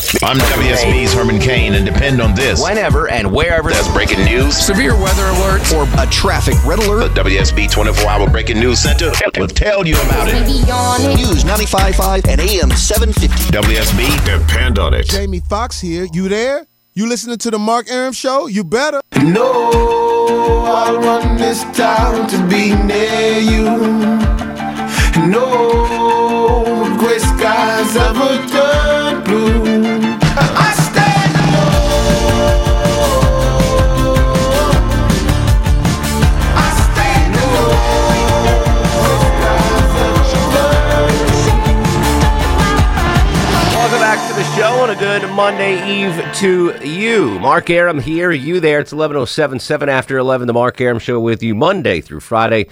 WSB. I'm WSB's Herman Cain, and depend on this. Whenever and wherever There's breaking news. severe weather alert, or a traffic red The. WSB 24 Hour Breaking News Center will tell you about it. News 95.5 and AM 750. WSB, depend on it. Jamie Foxx here. You there? You listening to the Mark Arum Show? You better. No, I want this town to be near you. No gray skies ever turn blue. I stand alone. I stand Welcome back to the show and a good Monday Eve to you. Mark Arum here, you there. It's 11.07, 7 after 11. The Mark Arum Show with you Monday through Friday,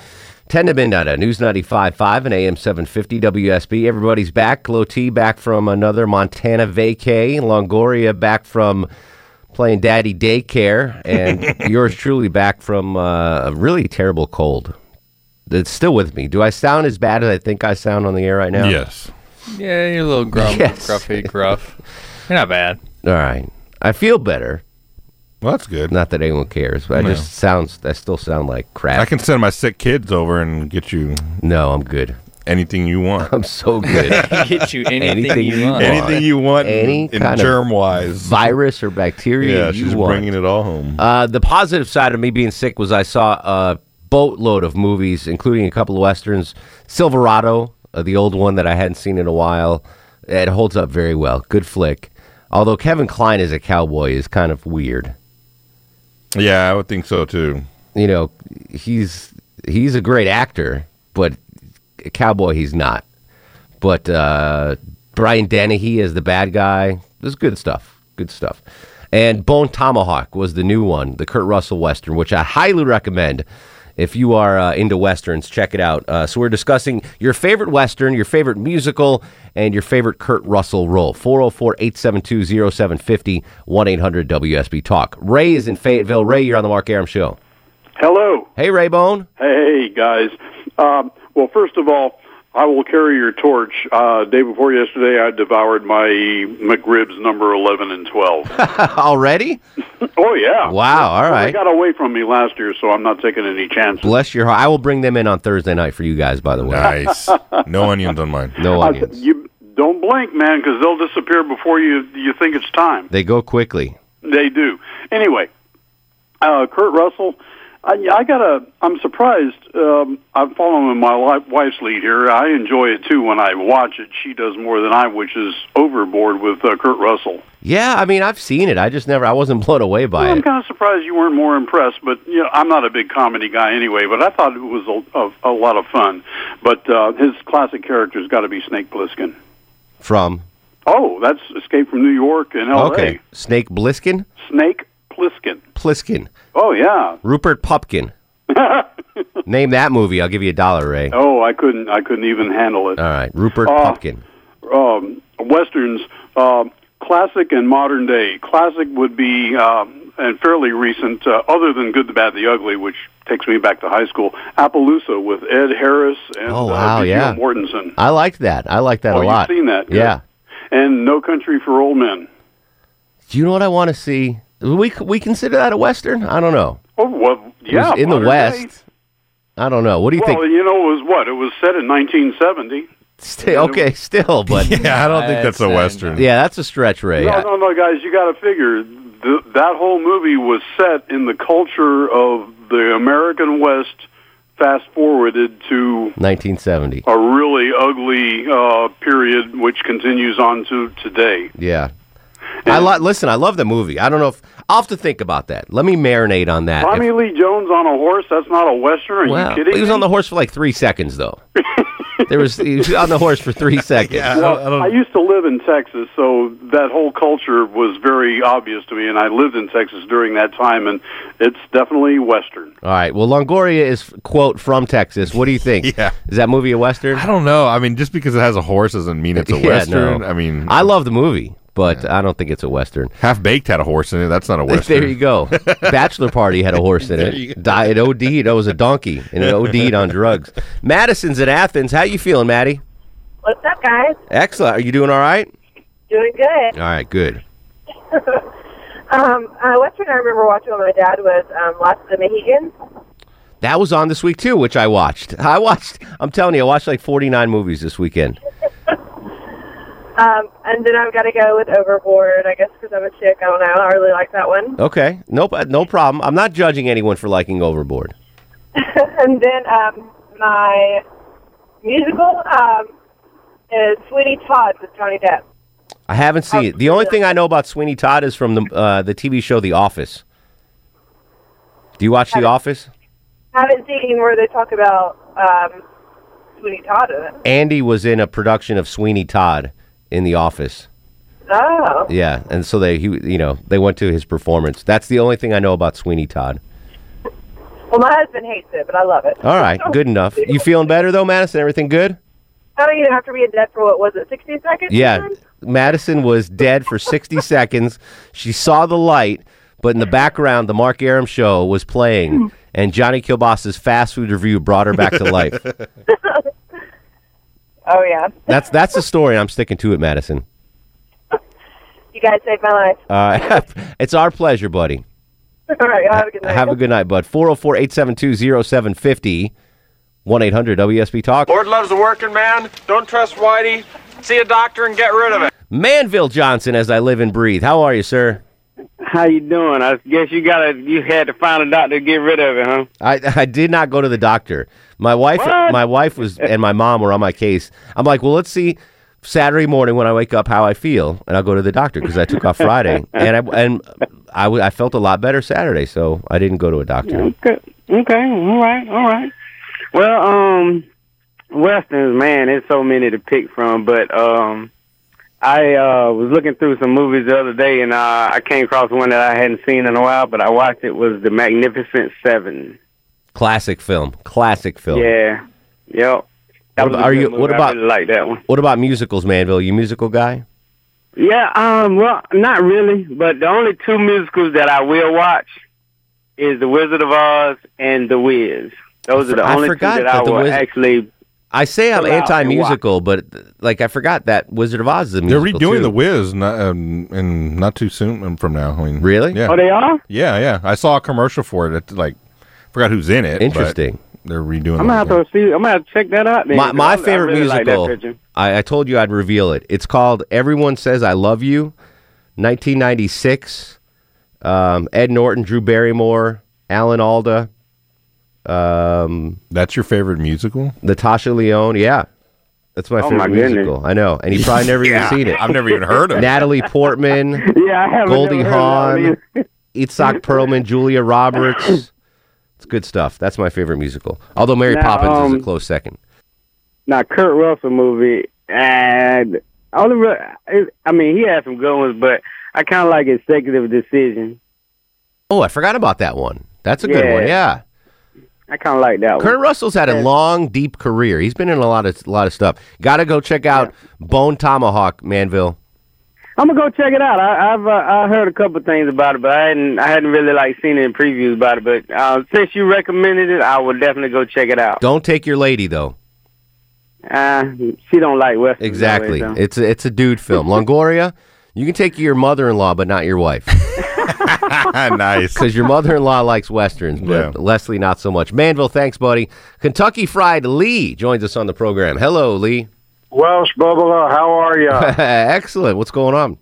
10 to midnight on News 95.5 and AM 750 WSB. Everybody's back. Low T back from another Montana vacay. Longoria back from playing daddy daycare. And yours truly back from uh, a really terrible cold. It's still with me. Do I sound as bad as I think I sound on the air right now? Yes. Yeah, you're a little grum, Yes. gruffy, gruff. You're not bad. All right. I feel better. Well, that's good. Not that anyone cares, but I just sounds. I still sound like crap. I can send my sick kids over and get you No, I'm good. anything you want. I'm so good. Get you anything, Anything you you want. want. anything you want Any in kind of germ wise. Virus or bacteria. Yeah, you she's want. bringing it all home. Uh, the positive side of me being sick was I saw a boatload of movies, including a couple of westerns. Silverado, uh, the old one that I hadn't seen in a while. It holds up very well. Good flick. Although Kevin Kline as a cowboy is kind of weird. Yeah, I would think so too. You know, he's he's a great actor, but a cowboy he's not. But uh, Brian Dennehy is the bad guy. This is good stuff. Good stuff. And Bone Tomahawk was the new one, the Kurt Russell Western, which I highly recommend. If you are uh, into Westerns, check it out. Uh, so, we're discussing your favorite Western, your favorite musical, and your favorite Kurt Russell role. 404 872 0750 1 800 WSB Talk. Ray is in Fayetteville. Ray, you're on the Mark Arum Show. Hello. Hey, Ray Bone. Hey, guys. Um, well, first of all, I will carry your torch. Uh, day before yesterday, I devoured my McRibs number 11 and 12. Already? oh, yeah. Wow, all right. Well. They got away from me last year, so I'm not taking any chances. Bless your heart. I will bring them in on Thursday night for you guys, by the way. Nice. no onions on mine. No I- onions. you don't blink, man, because they'll disappear before you you think it's time. They go quickly. They do. Anyway, uh, Kurt Russell, I, I gotta. I'm surprised. Um, I'm following my wife's lead here. I enjoy it too when I watch it. She does more than I, which is overboard with uh, Kurt Russell. Yeah, I mean, I've seen it. I just never, I wasn't blown away by Well, I'm it. kind of surprised you weren't more impressed, but you know, I'm not a big comedy guy anyway. But I thought it was a, a, a lot of fun. But uh, his classic character's got to be Snake Plissken. From, Oh, that's Escape from New York and L.A. okay, Snake Bliskin? Snake Plissken. Pliskin. Oh yeah. Rupert Pupkin. Name that movie. I'll give you a dollar, Ray. Oh, I couldn't. I couldn't even handle it. All right, Rupert Uh, Pupkin. um, westerns, um, classic and modern day. Classic would be um, and fairly recent, uh, other than Good, the Bad, the Ugly, which takes me back to high school. Appaloosa with Ed Harris and Oh, wow, uh, yeah. Mortensen. I liked that. I like that oh, a lot. you've seen that? Good. Yeah. And No Country for Old Men. Do you know what I want to see? We we consider that a western? I don't know. Oh, well, It yeah. was in the West. day. I don't know. What do you Well, think? Well, you know, it was what? It was set in 1970. Still, okay, still, but yeah. Yeah, I don't think that's a western. say western. that's a stretch, Ray. No, I- no, no, guys, you got to figure th- that whole movie was set in the culture of the American West. Fast forwarded to 1970. a really ugly uh, period, which continues on to today. Yeah. I li- listen. I love the movie. I don't know if I'll have to think about that. Let me marinate on that. Tommy If- Lee Jones on a horse—that's not a western. Are well, you kidding? he was me? on the horse for like three seconds, though. There was he was on the horse for three seconds. Well, I, used to live in Texas, so that whole culture was very obvious to me, and I lived in Texas during that time, and it's definitely Western. All right. Well, Longoria is quote from Texas. What do you think? Yeah. Is that movie a western? I don't know. I mean, just because it has a horse doesn't mean it's a Yeah, western. no. I mean, I love the movie, but I don't think it's a western. Half Baked had a horse in it. That's not a western. There you go. Bachelor Party had a horse in it. Died OD'd. It was a donkey, and it OD'd on drugs. Madison's in Athens. How you feeling, Maddie? What's up, guys? Excellent. Are you doing all right? Doing good. All right. Good. Um, uh, Western I remember watching with my dad was um, Last of the Mohicans. That was on this week too, which I watched. I watched. I'm telling you, I watched like 49 movies this weekend. Um, and then I've got to go with Overboard, I guess, because I'm a chick. I don't know. I really like that one. Okay. Nope. uh, No problem. I'm not judging anyone for liking Overboard. and then um, my musical um, is Sweeney Todd with Johnny Depp. I haven't seen it. The only thing I know about Sweeney Todd is from the uh, the TV show The Office. Do you watch The Office? I haven't seen where they talk about um, Sweeney Todd in it. Andy was in a production of Sweeney Todd in The Office. Oh. Yeah, and so they, he, you know, they went to his performance. That's the only thing I know about Sweeney Todd. Well, my husband hates it, but I love it. All right, good enough. You feeling better though, Madison? Everything good? Do you have to be in debt for what was it, 60 seconds? Yeah, Madison was dead for 60 seconds. She saw the light, but in the background, the Mark Arum show was playing, and Johnny Kilboss's fast food review brought her back to life. Oh, yeah. That's that's the story. I'm sticking to it, Madison. You guys saved my life. Uh, it's our pleasure, buddy. All right, have a good night. Have a good night, bud. 404 872 0750 1 800 WSB Talk. Lord loves the working man. Don't trust Whitey. See a doctor and get rid of it. Manville Johnson, as I live and breathe. How are you, sir? How you doing? I guess you gotta you had to find a doctor to get rid of it, huh? I, I did not go to the doctor. My wife What? my wife was and my mom were on my case. I'm like, well, let's see Saturday morning when I wake up how I feel, and I'll go to the doctor because I took off Friday, and I and I, w- I felt a lot better Saturday, so I didn't go to a doctor. Okay, okay, all right, all right. Well, um, westerns, man, there's so many to pick from, but um, I uh was looking through some movies the other day, and uh, I came across one that I hadn't seen in a while, but I watched it. Was The Magnificent Seven? Classic film, classic film. Yeah, yep. That What was are you? movie. What I about? really like that one. What about musicals, Manville? You musical guy? Yeah, um, well, not really, but the only two musicals that I will watch is The Wizard of Oz and The Wiz. Those are the I only two that, that I will Wiz- actually. I say I'm Pull out and anti-musical, but like I forgot that Wizard of Oz is a musical. They're musical redoing too. The Wiz not, um, in not too soon from now. I mean, Really? Yeah. Oh, they are. Yeah, yeah. I saw a commercial for it. It's like, forgot who's in it. but Interesting. They're redoing. I'm gonna have to see. I'm gonna have to check that out. Then, My, 'cause my I- I favorite really like that musical. picture. I, I told you I'd reveal it. It's called "Everyone Says I Love You," 1996. Um, Ed Norton, Drew Barrymore, Alan Alda. Um, That's your favorite musical? Natasha Lyonne. Yeah, that's my Oh, favorite my musical. I know, and you probably never Yeah, even seen it. I've never even heard of it. Natalie Portman, Yeah, I haven't. Goldie never heard of that Hawn, one either. Itzhak Perlman, Julia Roberts. It's good stuff. That's my favorite musical. Although Mary Now, Poppins is um, a close second. Now, Kurt Russell movie, and all the. I mean, he had some good ones, but I kind of like Executive Decision. Oh, I forgot about that one. That's a good Yeah. one. Yeah. I kind of like that one. Kurt one. Russell's had a long, deep career. He's been in a lot of a lot of stuff. Got to go check out Bone Tomahawk, Manville. I'm gonna go check it out. I, I've uh, I heard a couple things about it, but I hadn't I hadn't really like seen any previews about it. But uh, since you recommended it, I will definitely go check it out. Don't take your lady though. Uh, she don't like westerns. Exactly. anyway, so. It's a, it's a dude film. Longoria, you can take your mother-in-law, but not your wife, nice. because your mother-in-law likes westerns, but Yeah. Leslie not so much. Manville, thanks, buddy. Kentucky Fried Lee joins us on the program. Hello, Lee. Welsh Bubba, how are you? Excellent. What's going on?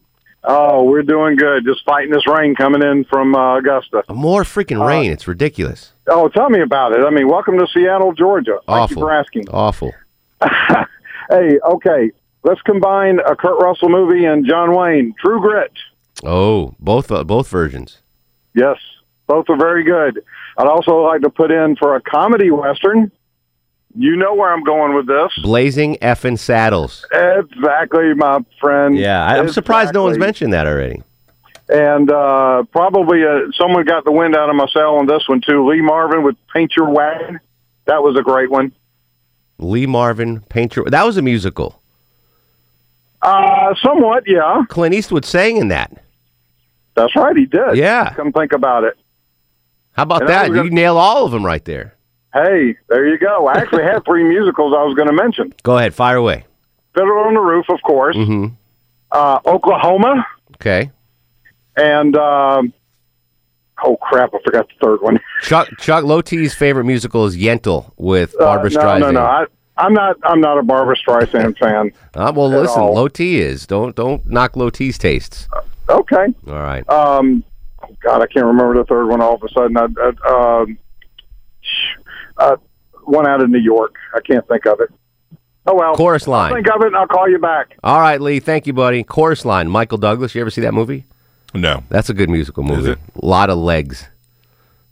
oh, we're doing good. Just fighting this rain coming in from uh, Augusta. More freaking Uh, rain. It's ridiculous. Oh, tell me about it. I mean, welcome to Seattle, Georgia. Thank Awful. you for asking. Awful. Hey, okay, let's combine a Kurt Russell movie and John Wayne, True Grit. Oh, both uh, both versions. Yes, both are very good. I'd also like to put in for a comedy western, You know where I'm going with this. Blazing effing saddles. Exactly, my friend. Yeah, I, I'm surprised no one's mentioned that already. And uh, probably uh, someone got the wind out of my sail on this one too. Lee Marvin with "Paint Your Wagon." That was a great one. Lee Marvin, Paint Your. That was a musical. Uh, somewhat, yeah. Clint Eastwood sang in that. That's right, he did. Yeah. Come think about it. How about And that? You gonna- nail all of them right there. Hey, there you go. I actually had three musicals I was going to mention. Go ahead, fire away. Fiddler on the Roof, of course. Mm-hmm. Uh, Oklahoma, Okay. and um, oh crap, I forgot the third one. Chuck Chuck Lotie's favorite musical is Yentl with Uh, Barbra no, Streisand. no, no. I, I'm not. I'm not a Barbra Streisand fan. Uh, well, listen, all. Lotie is. Don't don't knock Lotie's tastes. Okay. All right. Um, oh, God, I can't remember the third one. All of a sudden, I, I, um, uh, one out of New York. I can't think of it. Oh well. Chorus line. Think of it, and I'll call you back. All right, Lee. Thank you, buddy. Chorus line. Michael Douglas. You ever see that movie? No. That's a good musical movie. it? A lot of legs.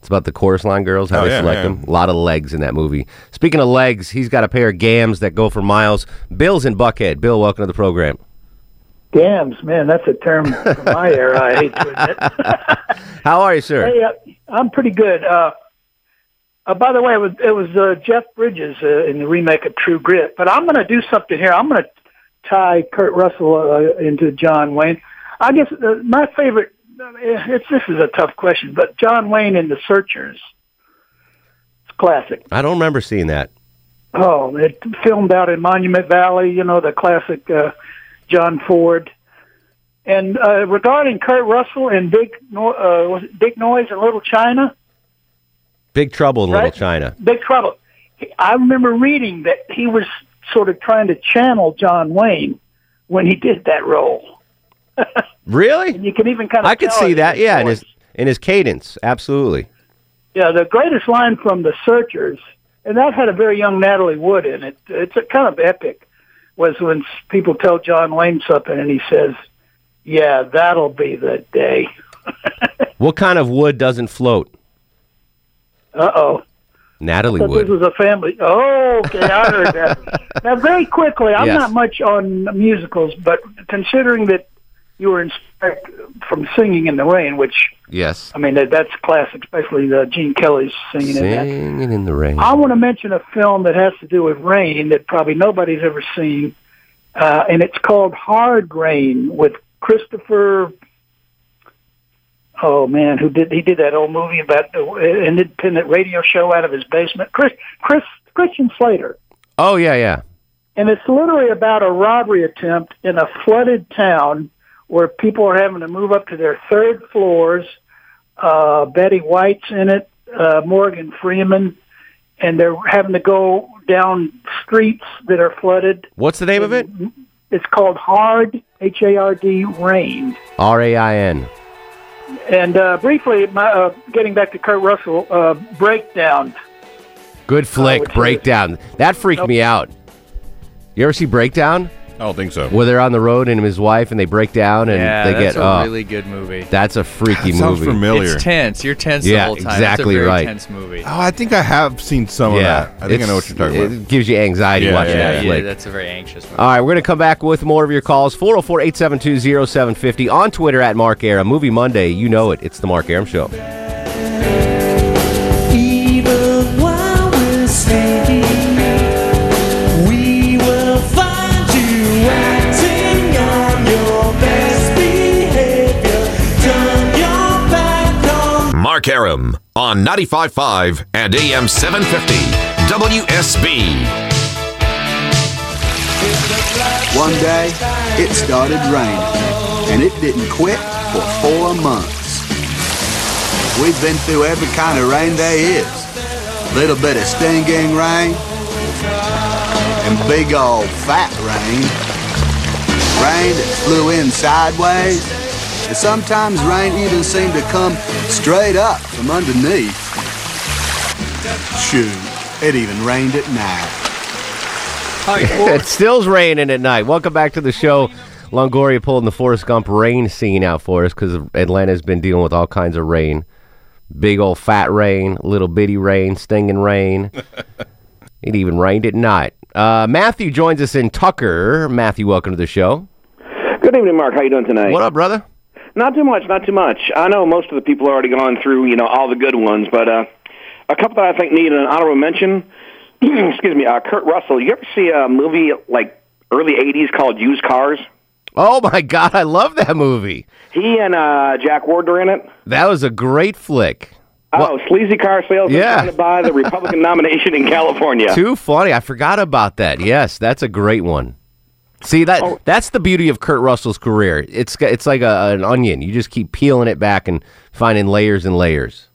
It's about the chorus line girls, how Oh, they yeah, select yeah. them. A lot of legs in that movie. Speaking of legs, he's got a pair of gams that go for miles. Bill's in Buckhead. Bill, welcome to the program. Gams, man, that's a term from my era. I hate to admit. How are you, sir? Hey, uh, I'm pretty good. Uh, uh, by the way, it was, it was uh, Jeff Bridges uh, in the remake of True Grit. But I'm going to do something here. I'm going to tie Kurt Russell uh, into John Wayne. I guess uh, my favorite. uh, It's this is a tough question, but John Wayne and the Searchers. It's classic. I don't remember seeing that. Oh, it filmed out in Monument Valley. You know the classic uh, John Ford. And uh, regarding Kurt Russell and Big uh, Big Noise in Little China, Big Trouble in Little China. Big Trouble. I remember reading that he was sort of trying to channel John Wayne when he did that role. Really? And you can even kind of I could see that. Yeah, in his in his cadence. Absolutely. Yeah, the greatest line from The Searchers, and that had a very young Natalie Wood in it. It's a kind of epic. Was when people tell John Wayne something, and he says, "Yeah, that'll be the day." What kind of wood doesn't float? Uh oh. Natalie Wood. this was a family. Oh, okay, I heard that. now, very quickly, I'm Yes. not much on musicals, but considering that you were inspired from singing in the rain, which Yes. I mean that, that's classic, especially the Gene Kelly's singing in that. Singing in the rain. I want to mention a film that has to do with rain that probably nobody's ever seen, uh, and it's called Hard Rain with Christopher. Oh man, who did he did that old movie about uh, an independent radio show out of his basement? Chris, Chris Christian Slater, Oh yeah, yeah. and it's literally about a robbery attempt in a flooded town where people are having to move up to their third floors. Uh, Betty White's in it, uh, Morgan Freeman, and they're having to go down streets that are flooded. What's the name of it? It's called Hard H A R D Rain. R A I N. And uh, briefly, my, uh, getting back to Kurt Russell, uh, Breakdown. Good flick. is- Breakdown. That freaked me out. You ever see Breakdown? I don't think so. Where they're on the road and his wife and they break down and they get. yeah, they that's get a oh, really good movie. That's a freaky That sounds movie. familiar. It's tense. You're tense Yeah, the whole time. exactly it's a very right. tense movie. Oh, I think I have seen some yeah, of that. I think I know what you're talking about. it gives you anxiety Yeah, watching yeah, that yeah, flick. that's a very anxious movie. All right, we're going to come back with more of your calls. 404 872 0750 on Twitter at Mark Arum. Movie Monday, you know it. It's the Mark Arum Show. Back on Mark Arum on 95.5 and AM 750 WSB. One day, it started raining, and it didn't quit for four months. We've been through every kind of rain there is. Little bit of stinging rain, and big old fat rain. Rain that flew in sideways, and sometimes rain even seemed to come straight up from underneath. Shoot, it even rained at night. it still's raining at night. Welcome back to the show. Longoria pulling the Forrest Gump rain scene out for us because Atlanta's been dealing with all kinds of rain. Big old fat rain, little bitty rain, stinging rain. It even rained at night. Uh, Matthew joins us in Tucker. Matthew, welcome to the show. Good evening, Mark. How you doing tonight? What up, brother? Not too much, not too much. I know most of the people have already gone through, you know, all the good ones, but uh, a couple that I think need an honorable mention. excuse me, uh, Kurt Russell. You ever see a movie like early '80s called Used Cars? Oh my God, I love that movie. He and uh, Jack Ward are in it. That was a great flick. Oh, sleazy car salesman Yeah. trying to buy the Republican nomination in California. Too funny. I forgot about that. Yes, that's a great one. See that Oh. that's the beauty of Kurt Russell's career. It's it's like a, an onion. You just keep peeling it back and finding layers and layers.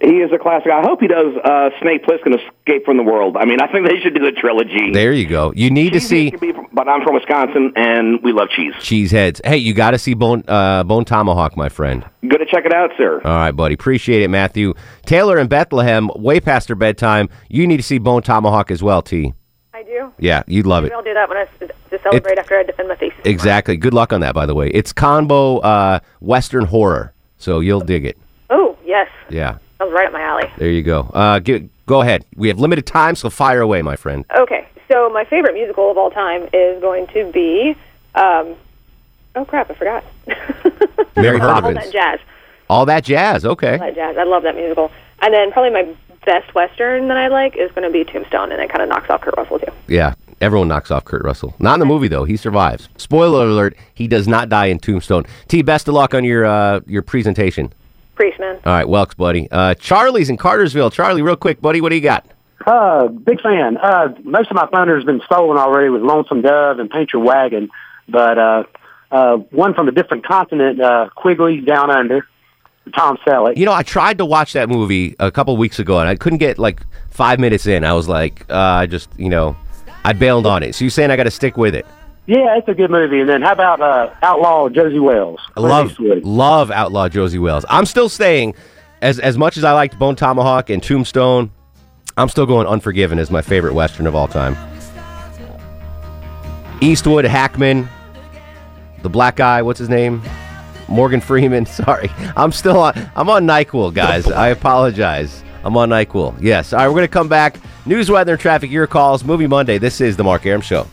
He is a classic. I hope he does uh, Snake Plissken Escape from the World. I mean, I think they should do a trilogy. There you go. You need to see But I'm from Wisconsin, and we love cheese. Cheeseheads. Hey, you got to see Bone uh, Bone Tomahawk, my friend. Good to check it out, sir. All right, buddy. Appreciate it, Matthew. Taylor in Bethlehem, way past their bedtime. You need to see Bone Tomahawk as well, T. I do. Yeah, you'd love it. Maybe I'll do that when I to celebrate after I defend my thesis. Exactly. Good luck on that, by the way. It's combo uh, Western horror, so you'll dig it. Oh yes, Yeah, that was right up my alley. there you go. Uh, g- go ahead. We have limited time, so fire away, my friend. Okay, so my favorite musical of all time is going to be. Um, oh crap, I forgot. Mary Poppins. All that jazz. All that jazz. Okay. All that jazz. I love that musical. And then probably my best western that I like is going to be Tombstone, and it kind of knocks off Kurt Russell too. Yeah, everyone knocks off Kurt Russell. Not in the movie though. He survives. Spoiler alert: he does not die in Tombstone. T, best of luck on your uh, your presentation. Preach, man. All right, Welks, buddy. Uh, Charlie's in Cartersville. Charlie, real quick, buddy, what do you got? Uh, big fan. Uh, most of my thunder has been stolen already with Lonesome Dove and Paint Your Wagon, but uh, uh, one from a different continent, uh, Quigley Down Under, Tom Selleck. You know, I tried to watch that movie a couple weeks ago, and I couldn't get like five minutes in. I was like, uh, I just, you know, I bailed on it. So you're saying I got to stick with it? Yeah, it's a good movie. And then how about uh, Outlaw Josey Wales? I love love Outlaw Josey Wales. I'm still staying as as much as I liked Bone Tomahawk and Tombstone. I'm still going Unforgiven as my favorite western of all time. Eastwood, Hackman, the black guy, what's his name? Morgan Freeman. Sorry, I'm still on. I'm on Nyquil, guys. Oh, I apologize. I'm on Nyquil. Yes. All right, we're gonna come back. News, weather, and traffic. Your calls. Movie Monday. This is the Mark Arum Show.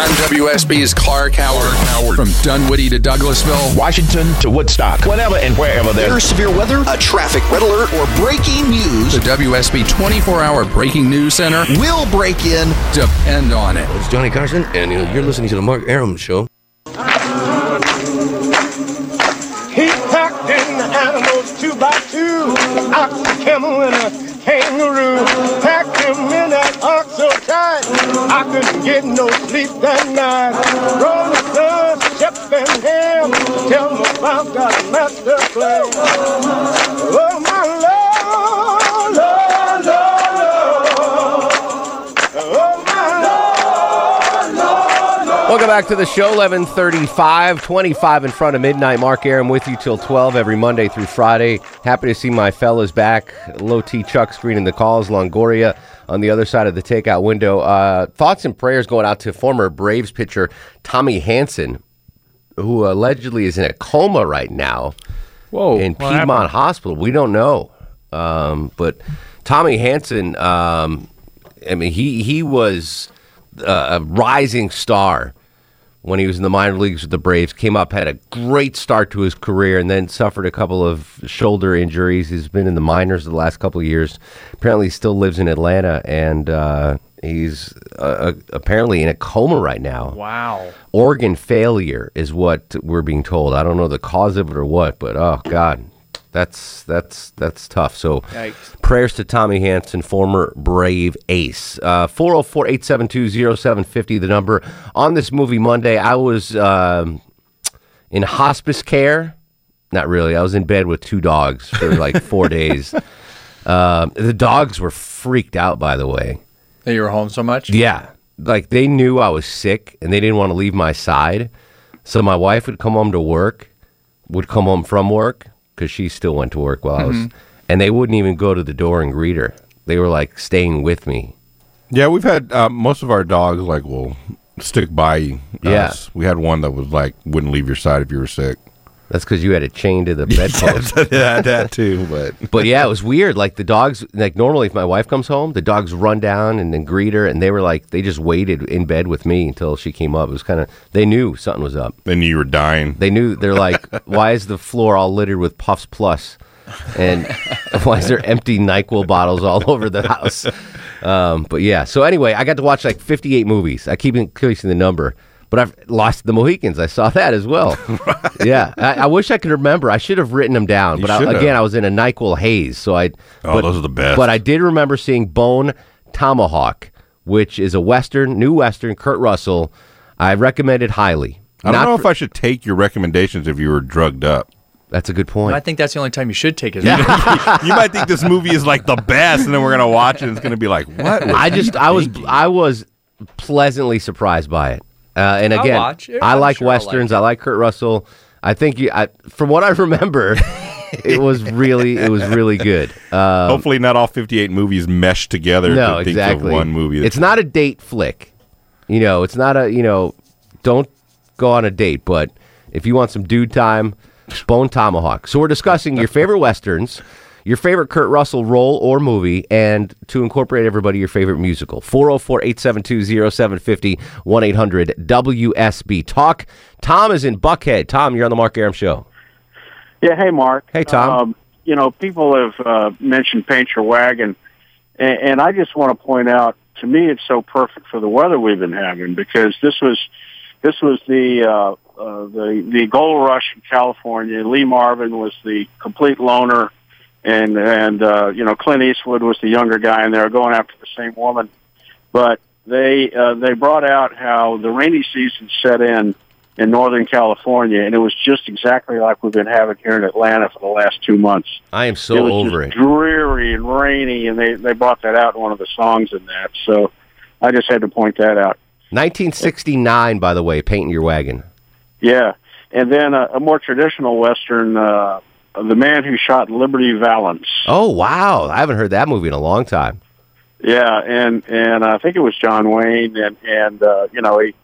I'm WSB's Clark Howard. Howard. From Dunwoody to Douglasville. Washington to Woodstock. Whenever and wherever there's There's severe weather, a traffic red alert, or breaking news. The WSB 24 hour breaking news center will break in. Depend on it. It's Johnny Carson, and you know, you're listening to the Mark Arum Show. He packed in the animals two by two, ox, a camel, and a kangaroo. Packed him in that ox so tight, I couldn't get no sleep that night. Rolling Stone, Shep and tell me about that master plan. Oh my Lord, Lord, Lord, Lord. Oh my Lord. Welcome back to the show. 1135, 25 in front of midnight. Mark Arum with you till 12 every Monday through Friday. Happy to see my fellas back. Low T Chuck screening the calls. Longoria on the other side of the takeout window. Uh, thoughts and prayers going out to former Braves pitcher Tommy Hanson, who allegedly is in a coma right now. Whoa. In Piedmont happened? Hospital. We don't know. Um, but Tommy Hanson, um, I mean, he, he was uh, a rising star when he was in the minor leagues with the Braves. Came up, had a great start to his career, and then suffered a couple of shoulder injuries. He's been in the minors the last couple of years. Apparently, he still lives in Atlanta, and uh, he's uh, apparently in a coma right now. Wow. Organ failure is what we're being told. I don't know the cause of it or what, but oh god, that's that's that's tough. So Yikes. prayers to Tommy Hanson, former Brave ace. Uh, 404-872-0750, the number. On this movie Monday, I was um, in hospice care. Not really. I was in bed with two dogs for like four days. Um, the dogs were freaked out, by the way. That you were home so much? Yeah. Like they knew I was sick and they didn't want to leave my side. So my wife would come home to work, would come home from work because she still went to work while I was, Mhm. and they wouldn't even go to the door and greet her. They were like staying with me. Yeah, we've had uh, most of our dogs like will stick by Yeah. us. We had one that was like wouldn't leave your side if you were sick. That's because you had it chained to the bedpost. yeah, that too. But but yeah, it was weird. Like the dogs, like normally if my wife comes home, the dogs run down and then greet her, and they were like, they just waited in bed with me until she came up. It was kind of, they knew something was up. They knew you were dying. They knew, they're like, why is the floor all littered with Puffs And why is there empty NyQuil bottles all over the house? Um, but yeah, so anyway, I got to watch like 58 movies. I keep increasing the number. But I've lost the Mohicans. I saw that as well. Yeah, I, I wish I could remember. I should have written them down. You but I, again, I was in a Nyquil haze, so I. Oh, but, those are the best. But I did remember seeing Bone Tomahawk, which is a western, new western. Kurt Russell. I recommend it highly. I don't Not know for- if I should take your recommendations if you were drugged up. That's a good point. I think that's the only time you should take it. you might think this movie is like the best, and then we're gonna watch it. and It's gonna be like, what? was I just I was? I was pleasantly surprised by it. Uh, and I'll again, watch it. I I'm like sure I'll like westerns. I like Kurt Russell. I think you. I, from what I remember, it was really it was really good. Um, Hopefully, not all 58 movies meshed together no, to think exactly. of one movie. It's not a date flick. You know, it's not a you know. Don't go on a date, but if you want some dude time, Bone Tomahawk. So we're discussing your favorite westerns, your favorite Kurt Russell role or movie, and to incorporate everybody, your favorite musical. 404-872-0750, 1-800-WSB. Talk. Tom is in Buckhead. Tom, you're on the Mark Arum Show. Yeah, hey, Mark. Hey, Tom. Um, you know, people have uh, mentioned Paint Your Wagon, and, and I just want to point out, to me, it's so perfect for the weather we've been having because this was this was the uh, uh, the the gold rush in California. Lee Marvin was the complete loner, and and uh, you know Clint Eastwood was the younger guy, and they were going after the same woman. But they uh, they brought out how the rainy season set in in Northern California, and it was just exactly like we've been having here in Atlanta for the last two months. I am so it was over just it. dreary and rainy, and they they brought that out in one of the songs in that. So I just had to point that out. 1969, by the way, Painting Your Wagon. Yeah, and then a, a more traditional western, uh, the man who shot Liberty Valance. Oh, wow. I haven't heard that movie in a long time. Yeah, and and I think it was John Wayne, and and uh, you know he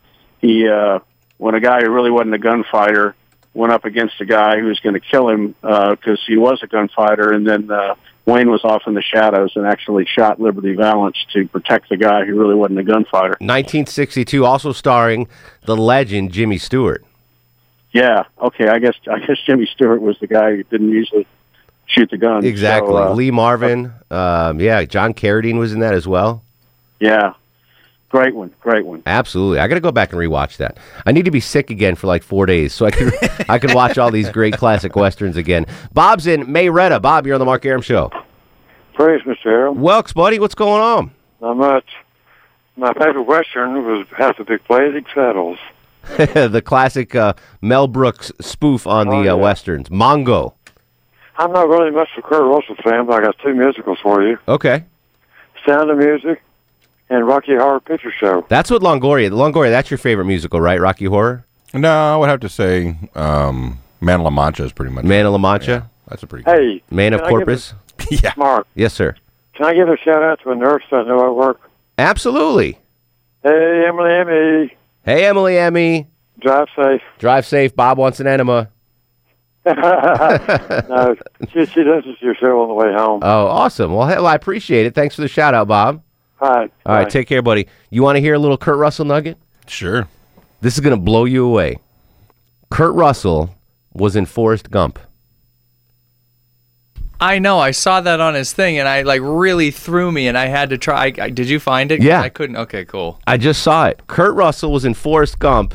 he uh, when a guy who really wasn't a gunfighter went up against a guy who was going to kill him because he was a gunfighter, and then uh, Wayne was off in the shadows and actually shot Liberty Valance to protect the guy who really wasn't a gunfighter. 1962, also starring the legend Jimmy Stewart. Yeah, okay, I guess I guess Jimmy Stewart was the guy who didn't usually shoot the gun. Exactly. So, uh, Lee Marvin. Um, yeah, John Carradine was in that as well. Yeah, great one, great one. Absolutely. I got to go back and rewatch that. I need to be sick again for like four days so I can I can watch all these great classic westerns again. Bob's in Marietta. Bob, you're on the Mark Arum Show. Praise, Mr. Arum. Welks, buddy. What's going on? Not much. My favorite Western was House of Big Blazing Saddles. the classic uh, Mel Brooks spoof on Oh, the uh, yeah. westerns. Mongo. I'm not really much of a Kurt Russell fan, but I got two musicals for you. Okay. Sound of Music and Rocky Horror Picture Show. That's what Longoria. Longoria, that's your favorite musical, right? Rocky Horror? No, I would have to say um, Man of La Mancha is pretty much. Man of La Mancha? that's a pretty Hey, Man of can I give Corpus? yeah. Mark, Yes, sir. can I give a shout out to a nurse that I know at work? Absolutely. Hey, Emily, Emmy, Hey, Emily Emmy. drive safe. Drive safe. Bob wants an enema. no, she, she listens to your show on the way home. Oh, awesome. Well, hell, I appreciate it. Thanks for the shout out, Bob. All right. All right, bye. take care, buddy. You want to hear a little Kurt Russell nugget? Sure. This is going to blow you away. Kurt Russell was in Forrest Gump. I know. I saw that on his thing, and I like really threw me, and I had to try. I, did you find it? Yeah. I couldn't. Okay, cool. I just saw it. Kurt Russell was in Forrest Gump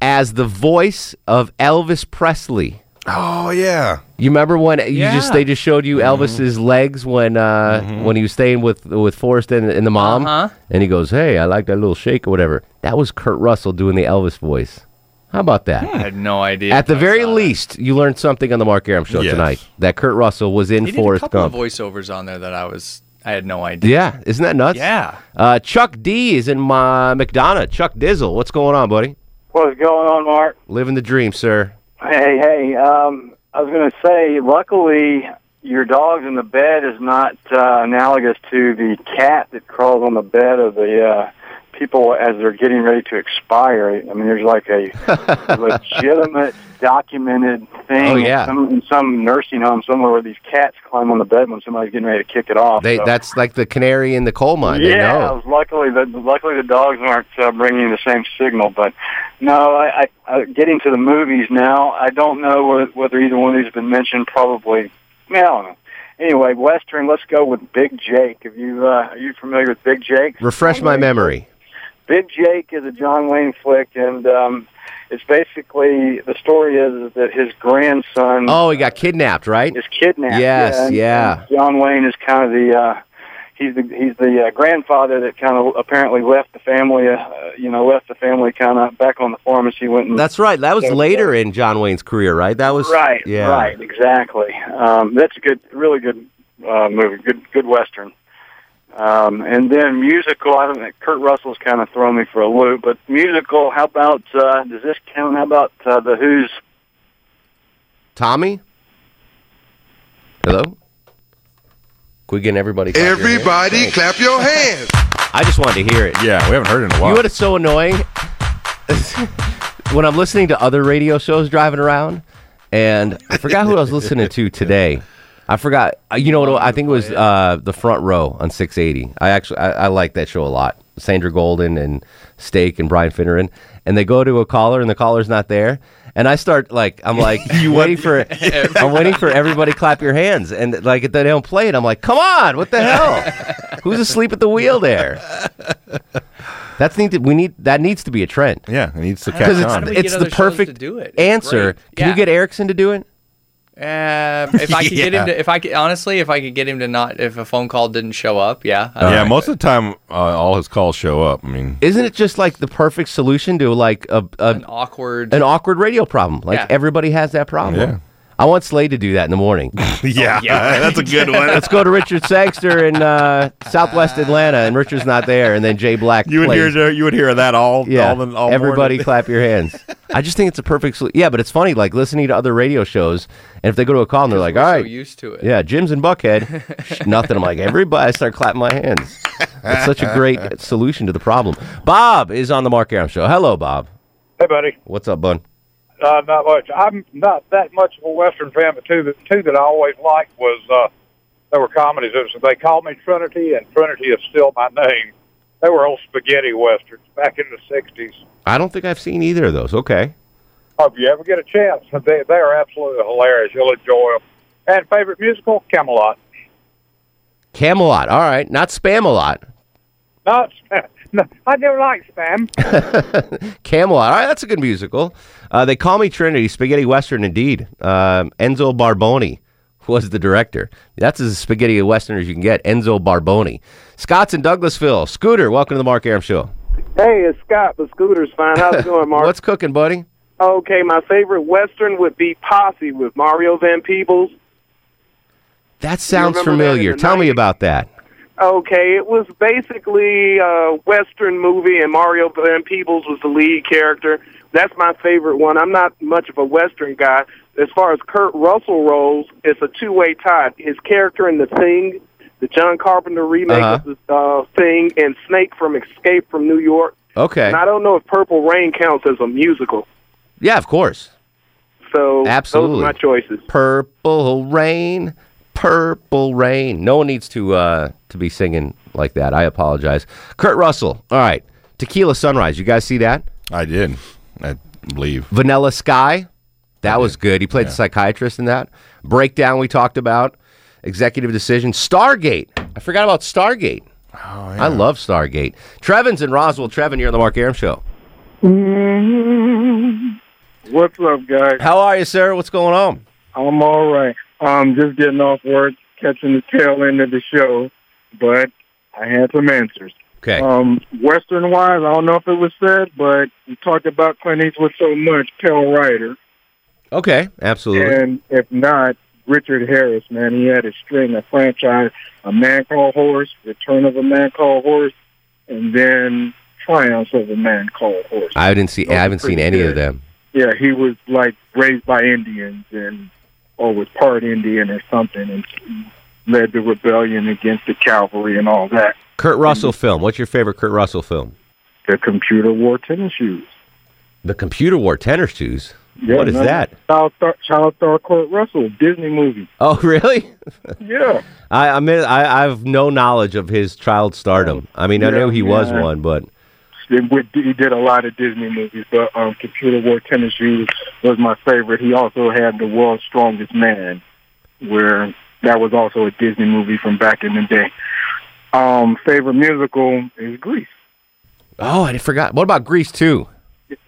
as the voice of Elvis Presley. Oh yeah. You remember when you just Yeah. Mm-hmm. they just showed you Elvis's legs when uh, when he was staying with with Forrest and, and the mom, Uh-huh. and he goes, "Hey, I like that little shake or whatever." That was Kurt Russell doing the Elvis voice. How about that? I had no idea. At the very saw that. least, you learned something on the Mark Arum show Yes. tonight that Kurt Russell was in he did a Forrest couple Gump. of voiceovers on there that I was. I had no idea. Yeah, isn't that nuts? Yeah. Uh, Chuck D is in my McDonough. Chuck Dizzle, what's going on, buddy? What's going on, Mark? Living the dream, sir. Hey, hey. Um, I was going to say, luckily, your dog's in the bed is not uh, analogous to the cat that crawls on the bed of the uh, people as they're getting ready to expire. I mean, there's like a legitimate, documented thing Oh, yeah. in, some, in some nursing home somewhere where these cats climb on the bed when somebody's getting ready to kick it off. They, so. that's like the canary in the coal mine. They Yeah, know. luckily the luckily the dogs aren't uh, bringing the same signal. But no, I, I, I getting to the movies now. I don't know whether, whether either one of these have been mentioned. Probably, I, mean, I don't know. Anyway, Western. Let's go with Big Jake. Have you uh, are you familiar with Big Jake? Refresh my memory. Big Jake is a John Wayne flick, and um, it's basically the story is, that his grandson Oh, he got kidnapped, right? is kidnapped. Yes, and- yeah. and John Wayne is kind of the uh, he's the he's the uh, grandfather that kind of apparently left the family. Uh, you know, left the family kind of back on the farm as he went. And, That's right. That was Yeah. later in John Wayne's career, right? That was right. Yeah. Right. Exactly. Um, that's a good, really good uh, movie. Good, good western. Um, and then musical. I don't know. Kurt Russell's kind of thrown me for a loop, but musical. How about uh, does this count? How about uh, the Who's? Tommy. Hello. Can we get everybody? clap your? Everybody clap your hands. I just wanted to hear it. Yeah, we haven't heard it in a while. You while. know what is so annoying? when I'm listening to other radio shows driving around, and I forgot who I was listening to today. I forgot. uh, You know what? I think it was uh, the front row on 680. I actually I, I like that show a lot. Sandra Golden and Steak and Brian Finneran, and they go to a caller and the caller's not there, and I start like I'm like you waiting for I'm waiting for everybody to clap your hands, and like they don't play it. I'm like, come on, what the hell? Who's asleep at the wheel there? That's need to, we need that needs to be a trend. Yeah, it needs to because How it's do we get it's the perfect do it? It's answer. great. Can Yeah. you get Erickson to do it? Um, if I could get him to, if I could, honestly, if I could get him to not, if a phone call didn't show up, yeah. I yeah, don't most of the time, uh, all his calls show up. I mean, Isn't it just like the perfect solution to like a, a an awkward. an awkward radio problem? Like Yeah. everybody has that problem. Yeah. I want Slade to do that in the morning. yeah, yeah, that's a good one. Let's go to Richard Sangster in uh, Southwest Atlanta, and Richard's not there, and then Jay Black. You would plays. hear you would hear that all Yeah, all, all everybody morning. clap your hands. I just think it's a perfect. Solu- yeah, but it's funny, like listening to other radio shows, and if they go to a call and they're like, "All right, we're "All so used to it." yeah, Jim's in Buckhead, nothing." I'm like, everybody, I start clapping my hands. It's such a great solution to the problem. Bob is on the Mark Arum show. Hello, Bob. Hey, buddy. What's up, bud? Uh, not much. I'm not that much of a Western fan, but two, that two that I always liked was uh, they were comedies. It was, they called me Trinity, and Trinity is still my name. They were old spaghetti westerns back in the '60s. I don't think I've seen either of those. Okay. Oh, if you ever get a chance, they they are absolutely hilarious. You'll enjoy them. And favorite musical, Camelot. Camelot. All right, not spam a lot. Not, no, I never like spam. Camelot. All right, that's a good musical. Uh, they call me Trinity, spaghetti western indeed. Um, Enzo Barboni was the director. That's as spaghetti western as you can get. Enzo Barboni. Scott's in Douglasville. Scooter, welcome to the Mark Arum Show. Hey, it's Scott. The scooter's fine. How's it going, Mark? What's cooking, buddy? Okay, my favorite western would be Posse with Mario Van Peebles. That sounds remember that familiar. Tell me about that. Okay, it was basically a western movie, and Mario Van Peebles was the lead character. That's my favorite one. I'm not much of a western guy. As far as Kurt Russell roles, it's a two-way tie. His character in The Thing, the John Carpenter remake Uh-huh. of the uh, Thing, and Snake from Escape from New York. Okay. And I don't know if Purple Rain counts as a musical. Yeah, of course. So Absolutely. those are my choices. Purple rain, purple rain. No one needs to uh, to be singing like that. I apologize. Kurt Russell. All right. Tequila Sunrise. You guys see that? I did. I believe. Vanilla Sky. That was good. He played the psychiatrist in that. Breakdown we talked about. Executive decision. Stargate. I forgot about Stargate. Oh, yeah. I love Stargate. Trevin's in Roswell. Trevin, you're on the Mark Arum Show. What's up, guys? How are you, sir? What's going on? I'm all right. I'm just getting off work, catching the tail end of the show, but I had some answers. Okay. Um, Western wise, I don't know if it was said, but we talked about Clint Eastwood so much, Pale Rider. Okay, absolutely. And if not, Richard Harris, man, he had a string, a franchise, A Man Called Horse, Return of a Man Called Horse, and then Triumphs of a Man Called Horse. I didn't see. I haven't seen pretty any of them. Yeah, he was like raised by Indians and or was part Indian or something, and led the rebellion against the cavalry and all that. Kurt Russell film. What's your favorite Kurt Russell film? The computer wore tennis shoes. The computer wore tennis shoes. Yeah, what is no, that? Child star, child star Kurt Russell, Disney movie. Oh, really? Yeah. I I mean I I have no knowledge of his child stardom. I mean I Yeah, knew he was one, but He did a lot of Disney movies, but um, Computer War Tennis Shoes was my favorite. He also had The World's Strongest Man, where that was also a Disney movie from back in the day. Um, favorite musical is Grease. oh I forgot. What about Grease too?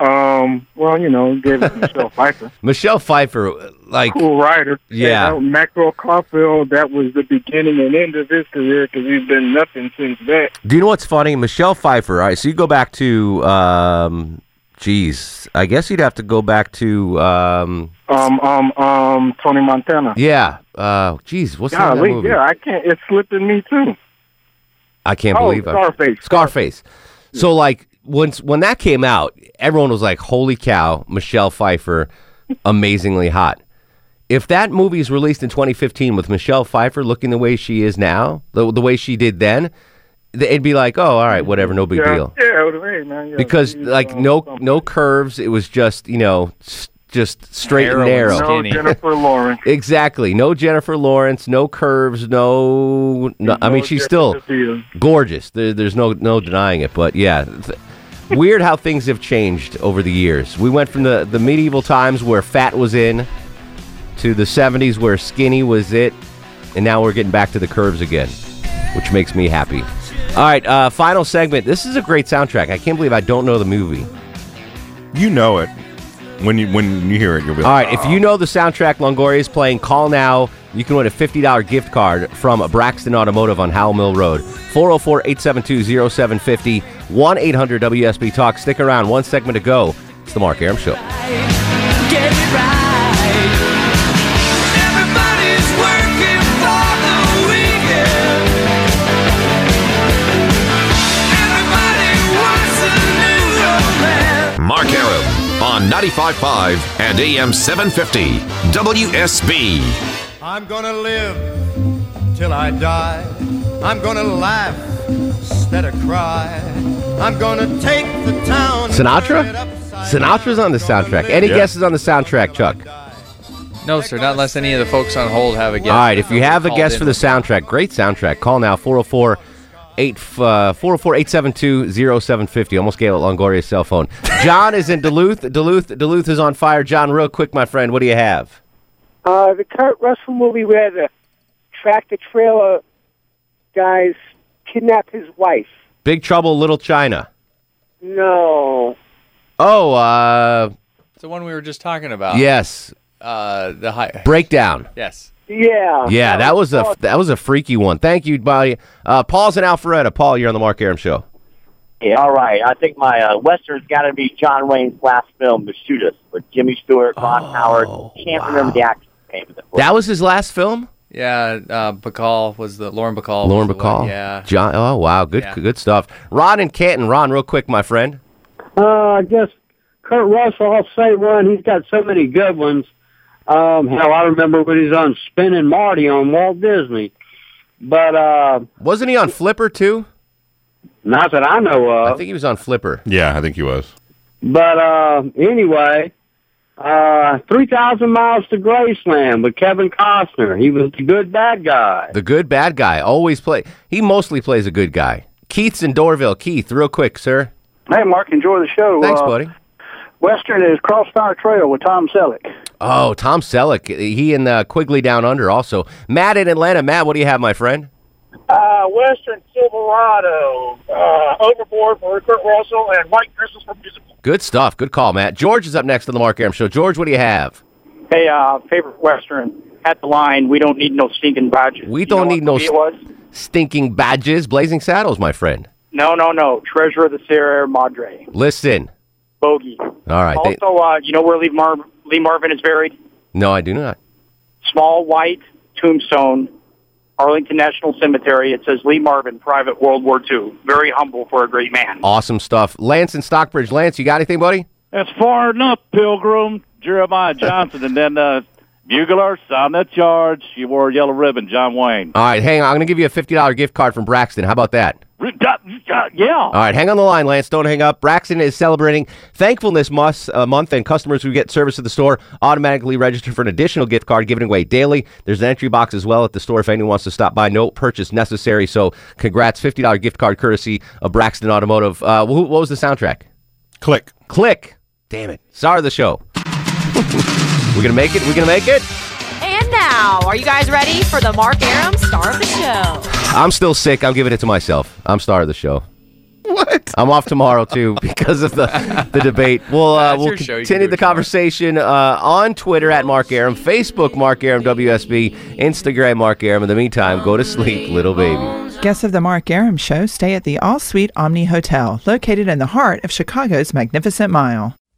Um, well, you know, gave it to Michelle Pfeiffer. Michelle Pfeiffer, like cool writer. Yeah. And, uh, Maxwell Caulfield, that was the beginning and end of his career because he's been nothing since that. Do you know what's funny? Michelle Pfeiffer. All right, so you go back to, um, geez, I guess you'd have to go back to, um, Um, um, um, Tony Montana. yeah, uh, geez, what's the name of that movie? yeah, I can't. It's slipping me too. I can't Oh, believe it. Scarface. Scarface. So like once when that came out, everyone was like, "Holy cow, Michelle Pfeiffer, amazingly hot." If that movie is released in 2015 with Michelle Pfeiffer looking the way she is now, the, the way she did then, it'd be like, "Oh, all right, whatever, no big yeah, deal." Yeah, it was, hey, man, yeah, Because like uh, no no curves, it was just you know just straight and narrow. No Jennifer Lawrence. Exactly. No Jennifer Lawrence. No curves. No. no I mean, she's still gorgeous. There, there's no no denying it. But yeah, th- weird how things have changed over the years. We went from the the medieval times where fat was in to the 70s where skinny was it, and now we're getting back to the curves again, which makes me happy. All right, uh, final segment. This is a great soundtrack. I can't believe I don't know the movie. You know it when you when you hear it. You'll be All right, if you oh. know the soundtrack Longoria is playing, call now. You can win a $50 gift card from Braxton Automotive on Howell Mill Road. 404 872 0750 1 800 WSB Talk. Stick around. One segment to go. It's the Mark Arum Show. 95.5 and AM 750 WSB. I'm gonna live till I die. I'm gonna laugh instead of cry. I'm gonna take the town. Sinatra? Sinatra's on the soundtrack. Any Yeah. guesses on the soundtrack, Chuck? No, sir. Not unless any of the folks on hold have a guess. All right, if you have a guess for the soundtrack, great soundtrack. Call now 404 8 uh, 404 872 0750. Almost gave out Longoria's cell phone. John is in Duluth. Duluth Duluth is on fire. John, real quick, my friend, what do you have? Uh, the Kurt Russell movie where the tractor trailer guys kidnap his wife. Big Trouble, Little China. No. Oh, uh, It's the one we were just talking about. yes, Uh, the high. Breakdown. Yes. Yeah. Yeah, that was a that was a freaky one. Thank you, buddy. Uh, Paul's in Alpharetta. Paul, you're on the Mark Arum show. Yeah, all right. I think my uh, western's got to be John Wayne's last film, The Shootist, with Jimmy Stewart, Ron Howard. Can't remember the actor's name. of it. That was his last film. Yeah, uh, Bacall was the Lauren Bacall. Lauren was Bacall. Yeah. John. Oh wow, good Yeah. good stuff. Ron and Canton. Ron, real quick, my friend. Uh, I guess Kurt Russell, I'll say one. He's got so many good ones. Um, hell, I remember when he's on Spin and Marty on Walt Disney. But uh, wasn't he on Flipper too? Not that I know of. I think he was on Flipper. Yeah, I think he was. But uh, anyway, uh, three thousand miles to Graceland with Kevin Costner. He was the good bad guy. The good bad guy. Always play. He mostly plays a good guy. Keith's in Doraville. Keith, real quick, sir. Hey, Mark, enjoy the show. Thanks, Uh, buddy. Western is Crossfire Trail with Tom Selleck. Oh, Tom Selleck. He and uh, Quigley Down Under also. Matt in Atlanta. Matt, what do you have, my friend? Uh, Western Silverado, uh, Overboard for Kurt Russell, and White Christmas for musical. Good stuff. Good call, Matt. George is up next on the Mark Arum Show. George, what do you have? Hey, uh, favorite Western at the line. We don't need no stinking badges. We don't what need no movie it stinking badges. Blazing Saddles, my friend. No, no, no. Treasure of the Sierra Madre. Listen. Bogey. All right. They, Also, uh, you know where Lee, Mar- Lee Marvin is buried? no, I do not. Small white tombstone, Arlington National Cemetery. It says Lee Marvin, Private World War II. Very humble for a great man. Awesome stuff. Lance in Stockbridge. Lance, you got anything, buddy? That's far enough, Pilgrim, Jeremiah Johnson, and then uh, Bugler, sound that charge. You wore a yellow ribbon, John Wayne. All right, hang on. I'm going to give you a $50 gift card from Braxton. How about that? Yeah. All right, hang on the line, Lance. Don't hang up. Braxton is celebrating Thankfulness Month, uh, month and customers who get service at the store automatically register for an additional gift card given away daily. There's an entry box as well at the store if anyone wants to stop by. No purchase necessary. So, congrats. $50 gift card courtesy of Braxton Automotive. Uh, wh- what was the soundtrack? Click. Click. Damn it. Star of the show. We're going to make it. We're going to make it. And now, are you guys ready for the Mark Arum star of the show? I'm still sick. I'm giving it to myself. I'm star of the show. What? I'm off tomorrow too because of the the debate. We'll uh, we'll your show. You can continue the conversation uh, on Twitter at Mark Arum, Facebook Mark Arum WSB, Instagram Mark Arum. In the meantime, go to sleep, little baby. Guests of the Mark Arum Show stay at the All Suite Omni Hotel, located in the heart of Chicago's Magnificent Mile.